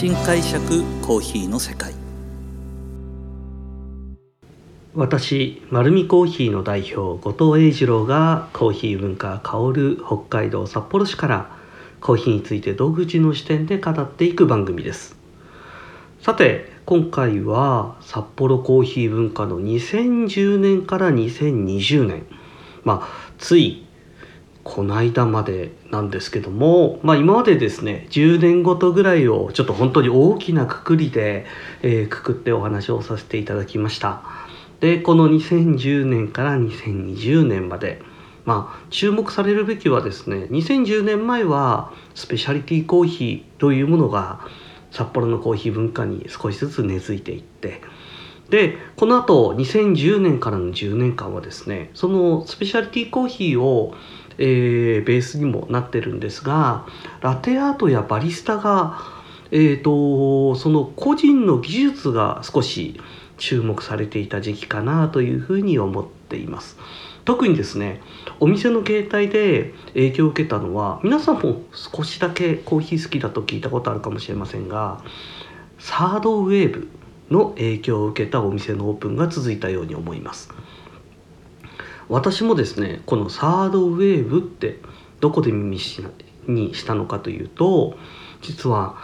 新解釈コーヒーの世界。私丸見コーヒーの代表後藤英二郎がコーヒー文化香る北海道札幌市からコーヒーについて独自の視点で語っていく番組です。さて今回は札幌コーヒー文化の2010年から2020年。まあついこの間までなんですけども、まあ、今までですね10年ごとぐらいをちょっと本当に大きなくくりで、えー、くくってお話をさせていただきました。でこの2010年から2020年までまあ注目されるべきはですね2010年前はスペシャリティコーヒーというものが札幌のコーヒー文化に少しずつ根付いていってでこの後2010年からの10年間はですねそのスペシャリティコーヒーをえー、ベースにもなってるんですがラテアートやバリスタが、えーと、その個人の技術が少し注目されていた時期かなというふうに思っています。特にですねお店の形態で影響を受けたのは皆さんも少しだけコーヒー好きだと聞いたことあるかもしれませんがサードウェーブの影響を受けたお店のオープンが続いたように思います。私もですねこのサードウェーブってどこで耳にしたのかというと実は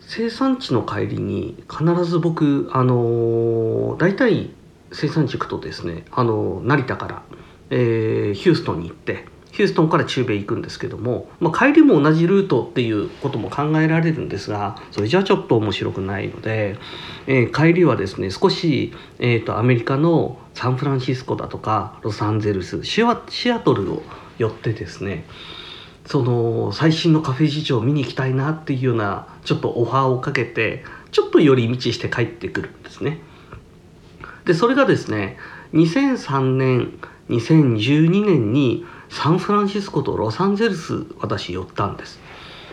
生産地の帰りに必ず僕あの大体生産地行くとですねあの成田から、えー、ヒューストンに行ってヒューストンから中米行くんですけども、まあ、帰りも同じルートっていうことも考えられるんですがそれじゃあちょっと面白くないので、えー、帰りはですね少し、えーと、アメリカのサンフランシスコだとかロサンゼルスシアシアトルを寄ってですねその最新のカフェ事情を見に行きたいなっていうようなちょっとオファーをかけてちょっと寄り道して帰ってくるんですね。でそれがですね2003年2012年にサンフランシスコとロサンゼルス私寄ったんです。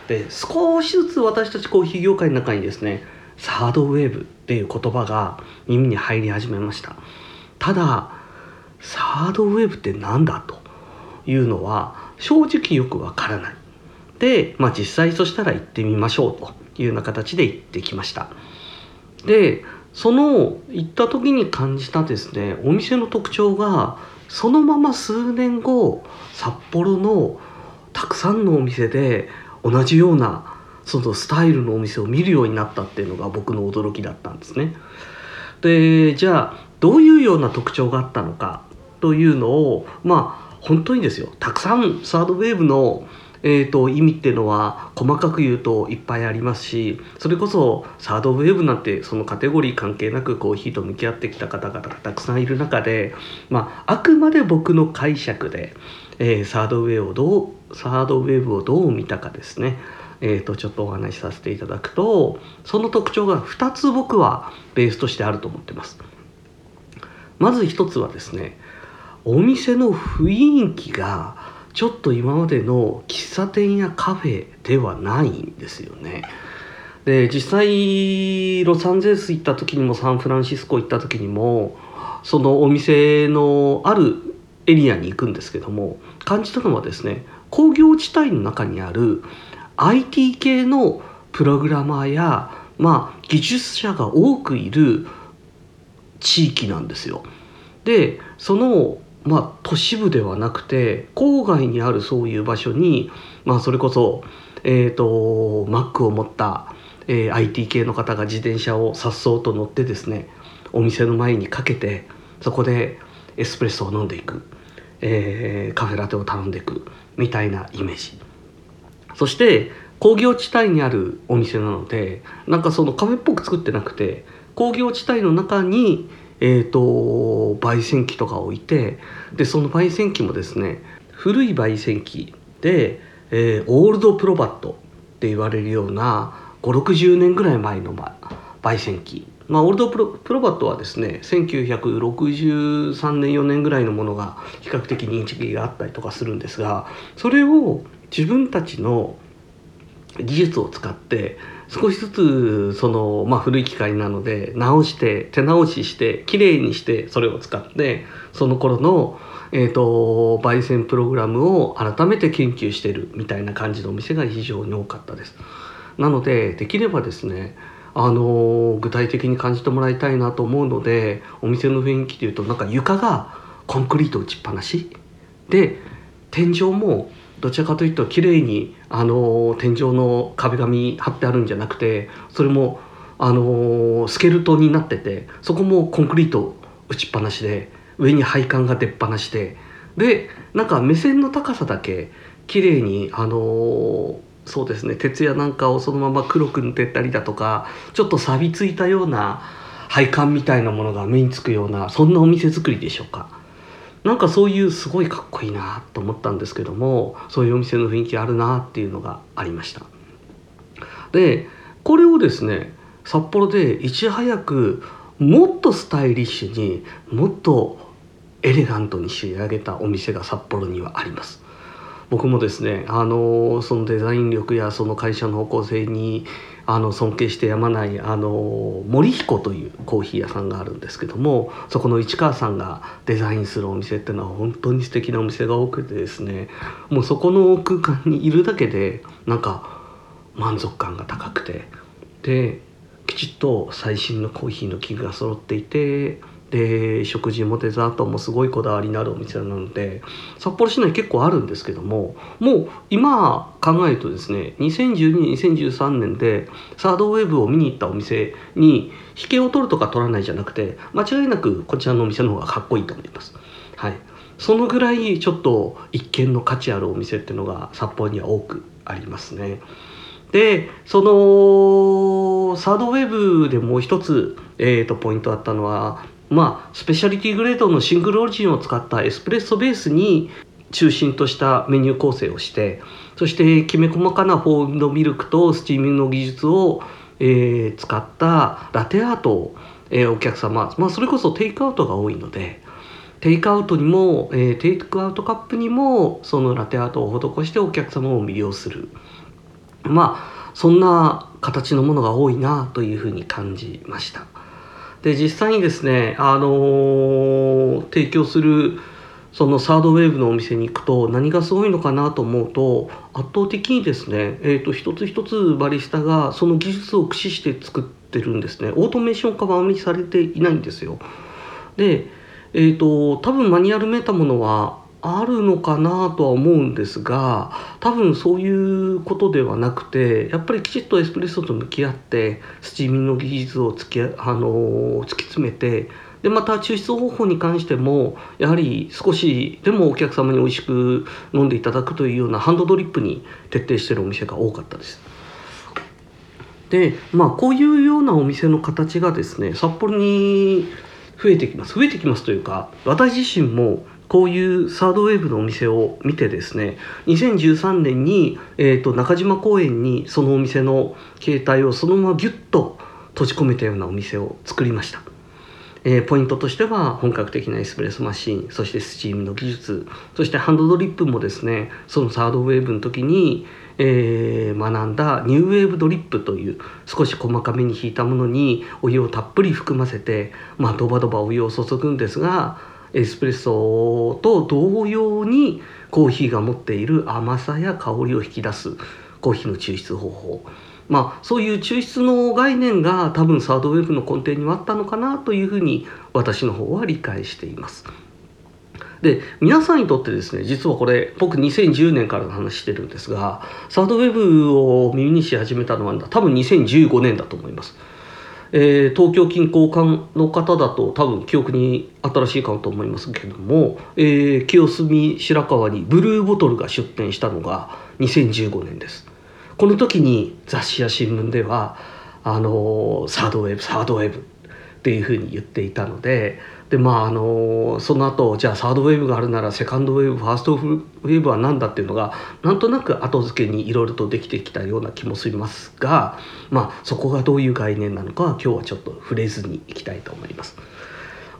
で少しずつ私たちコーヒー業界の中にですねサードウェーブっていう言葉が耳に入り始めました。ただサードウェーブって何だというのは正直よくわからない。で、まあ、実際そしたら行ってみましょうというような形で行ってきました。でその行った時に感じたですねお店の特徴がそのまま数年後札幌のたくさんのお店で同じようなそのスタイルのお店を見るようになったっていうのが僕の驚きだったんですね。でじゃあどういうような特徴があったのかというのをまあ本当にですよたくさんサードウェーブのえーと、意味っていうのは細かく言うといっぱいありますしそれこそサードウェーブなんてそのカテゴリー関係なくコーヒーと向き合ってきた方々がたくさんいる中で、まあ、あくまで僕の解釈で、えー、サードウェーブをどうサードウェーブをどう見たかですねえーと、ちょっとお話しさせていただくとその特徴が2つ僕はベースとしてあると思ってます。まず1つはですねお店の雰囲気がちょっと今までの喫茶店やカフェではないんですよね。で実際ロサンゼルス行った時にもサンフランシスコ行った時にもそのお店のあるエリアに行くんですけども感じたのはですね工業地帯の中にある IT 系のプログラマーや、まあ、技術者が多くいる地域なんですよ。でそのまあ、都市部ではなくて郊外にあるそういう場所に、まあ、それこそ、えーと、Mac を持った、えー、IT 系の方が自転車をさっそうと乗ってですねお店の前にかけてそこでエスプレッソを飲んでいく、えー、カフェラテを頼んでいくみたいなイメージ。そして工業地帯にあるお店なのでなんかそのカフェっぽく作ってなくて工業地帯の中にえーと、焙煎機とか置いてでその焙煎機もですね古い焙煎機で、えー、オールドプロバットって言われるような560年ぐらい前の焙煎機。まあ、オールドプロプロバットはですね1963年4年ぐらいのものが比較的認識があったりとかするんですがそれを自分たちの技術を使って少しずつその、まあ、古い機械なので直して手直ししてきれいにしてそれを使ってその頃の、えーと、焙煎プログラムを改めて研究してるみたいな感じのお店が非常に多かったです。なのでできればですねあの具体的に感じてもらいたいなと思うのでお店の雰囲気でいうとなんか床がコンクリート打ちっぱなしで天井もどちらかというと綺麗にあの天井の壁紙貼ってあるんじゃなくてそれもあのスケルトンになっててそこもコンクリート打ちっぱなしで上に配管が出っ放しででなんか目線の高さだけ綺麗にあのそうですね鉄やなんかをそのまま黒く塗ってったりだとかちょっと錆びついたような配管みたいなものが目につくようなそんなお店作りでしょうか。なんかそういうすごいかっこいいなと思ったんですけどもそういうお店の雰囲気あるなっていうのがありました。でこれをですね札幌でいち早くもっとスタイリッシュにもっとエレガントに仕上げたお店が札幌にはあります。僕もですねあのそのデザイン力やその会社の方向性にあの尊敬してやまないあの森彦というコーヒー屋さんがあるんですけどもそこの市川さんがデザインするお店っていうのは本当に素敵なお店が多くてですねもうそこの空間にいるだけでなんか満足感が高くてできちっと最新のコーヒーの器具が揃っていてで食事もデザートもすごいこだわりのあるお店なので札幌市内結構あるんですけどももう今考えるとですね20122013年でサードウェーブを見に行ったお店に引けを取るとか取らないじゃなくて間違いなくこちらのお店の方がかっこいいと思います。はいそのぐらいちょっと一見の価値あるお店っていうのが札幌には多くありますね。でそのサードウェブでもう一つ、えーとポイントあったのはまあ、スペシャリティグレードのシングルオリジンを使ったエスプレッソベースに中心としたメニュー構成をしてそしてきめ細かなフォームドミルクとスチーミングの技術を、えー、使ったラテアートを、えー、お客様、まあ、それこそテイクアウトが多いのでテイクアウトにも、えー、テイクアウトカップにもそのラテアートを施してお客様を魅了するまあそんな形のものが多いなというふうに感じました。で実際にですね、あのー、提供するそのサードウェーブのお店に行くと何がすごいのかなと思うと圧倒的にですね、えーと、一つ一つバリスタがその技術を駆使して作ってるんですね。オートメーション化はあまりされていないんですよ。でえーと多分マニュアルめいたものはあるのかなとは思うんですが多分そういうことではなくてやっぱりきちっとエスプレッソと向き合ってスチーミングの技術をつきあの突き詰めてでまた抽出方法に関してもやはり少しでもお客様に美味しく飲んでいただくというようなハンドドリップに徹底しているお店が多かったです。でまあこういうようなお店の形がですね札幌に増えてきます増えてきますというか私自身もこういうサードウェーブのお店を見てですね2013年に、えーと、中島公園にそのお店の形態をそのままギュッと閉じ込めたようなお店を作りました。えー、ポイントとしては本格的なエスプレッソマシンそしてスチームの技術そしてハンドドリップもですねそのサードウェーブの時に、えー、学んだニューウェーブドリップという少し細かめに引いたものにお湯をたっぷり含ませて、まあ、ドバドバお湯を注ぐんですがエスプレッソと同様にコーヒーが持っている甘さや香りを引き出すコーヒーの抽出方法まあそういう抽出の概念が多分サードウェブの根底にはあったのかなというふうに私の方は理解しています。で皆さんにとってですね実はこれ僕2010年からの話してるんですがサードウェブを耳にし始めたのは多分2015年だと思います。えー、東京近郊間の方だと多分記憶に新しいかと思いますけども、えー、清澄白河にブルーボトルが出店したのが2015年です。この時に雑誌や新聞ではあのサードウェーブサードウェーブっていうふうに言っていたのででまああのその後じゃあサードウェーブがあるならセカンドウェーブファーストウェーブは何だっていうのがなんとなく後付けにいろいろとできてきたような気もしますがまあそこがどういう概念なのかは今日はちょっと触れずにいきたいと思います。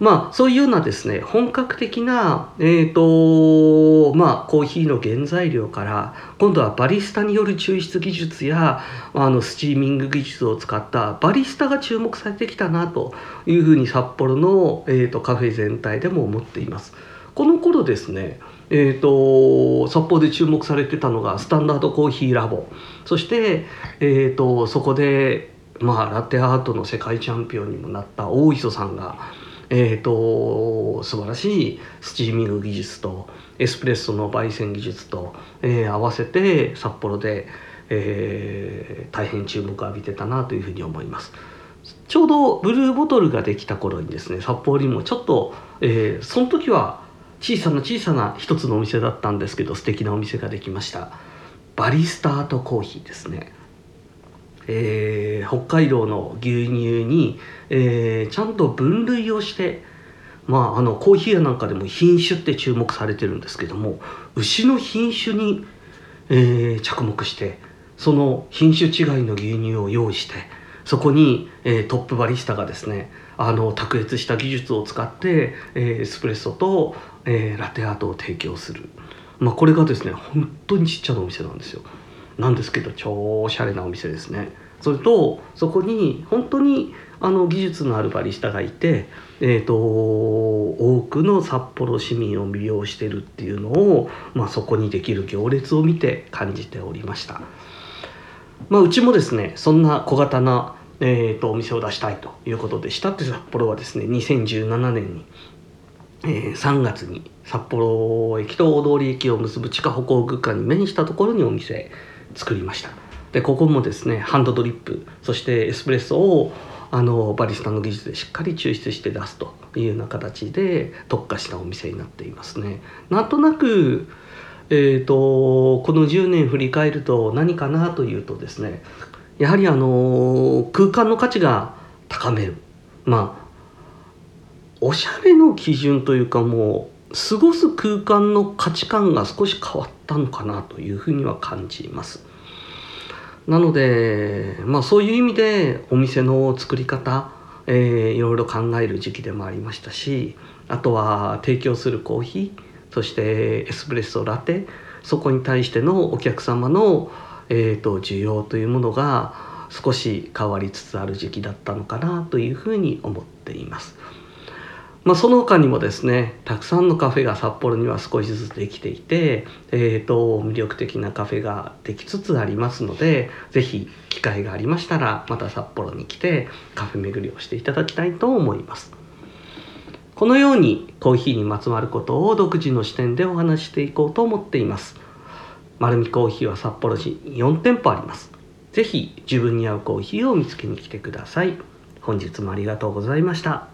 まあそういうようなですね本格的なえっ、ー、とまあコーヒーの原材料から今度はバリスタによる抽出技術やあのスチーミング技術を使ったバリスタが注目されてきたなというふうに札幌の、えーと、カフェ全体でも思っています。この頃ですねえーと、札幌で注目されてたのがスタンダードコーヒーラボそして、えーと、そこで、まあ、ラテアートの世界チャンピオンにもなった大磯さんが、えーと、素晴らしいスチーミング技術とエスプレッソの焙煎技術と、えー、合わせて札幌で、えー、大変注目を浴びてたなというふうに思います。ちょうどブルーボトルができた頃にですね札幌にもちょっと、えー、その時は小さな小さな一つのお店だったんですけど素敵なお店ができましたバリスタートコーヒーですね、えー、北海道の牛乳に、えー、ちゃんと分類をしてまああのコーヒー屋なんかでも品種って注目されてるんですけども牛の品種に、えー、着目してその品種違いの牛乳を用意してそこに、えー、トップバリスタがですねあの卓越した技術を使って、えー、エスプレッソと、えー、ラテアートを提供する、まあ、これがですね本当にちっちゃなお店なんですよ。なんですけど超おしゃれなお店ですね。それとそこに本当にあの技術のあるバリスタがいて、えーと、多くの札幌市民を魅了してるっていうのを、まあ、そこにできる行列を見て感じておりました、まあ、うちもですねそんな小型なえーと、お店を出したいということでしたって札幌はですね2017年に、えー、3月に札幌駅と大通駅を結ぶ地下歩行空間に面したところにお店作りました。でここもですねハンドドリップそしてエスプレッソをあのバリスタの技術でしっかり抽出して出すというような形で特化したお店になっていますね。なんとなくえーとこの10年振り返ると何かなというとですねやはりあの空間の価値が高める。まあおしゃれの基準というかもう過ごす空間の価値観が少し変わったのかなというふうには感じます。なのでまあそういう意味でお店の作り方、えー、いろいろ考える時期でもありましたしあとは提供するコーヒーそしてエスプレッソラテそこに対してのお客様のえーと、需要というものが少し変わりつつある時期だったのかなというふうに思っています。まあ、その他にもですねたくさんのカフェが札幌には少しずつできていて、えーと、魅力的なカフェができつつありますので是非機会がありましたらまた札幌に来てカフェ巡りをしていただきたいと思います。このようにコーヒーにまつわることを独自の視点でお話していこうと思っています。丸見コーヒーは札幌市に4店舗あります。ぜひ自分に合うコーヒーを見つけに来てください。本日もありがとうございました。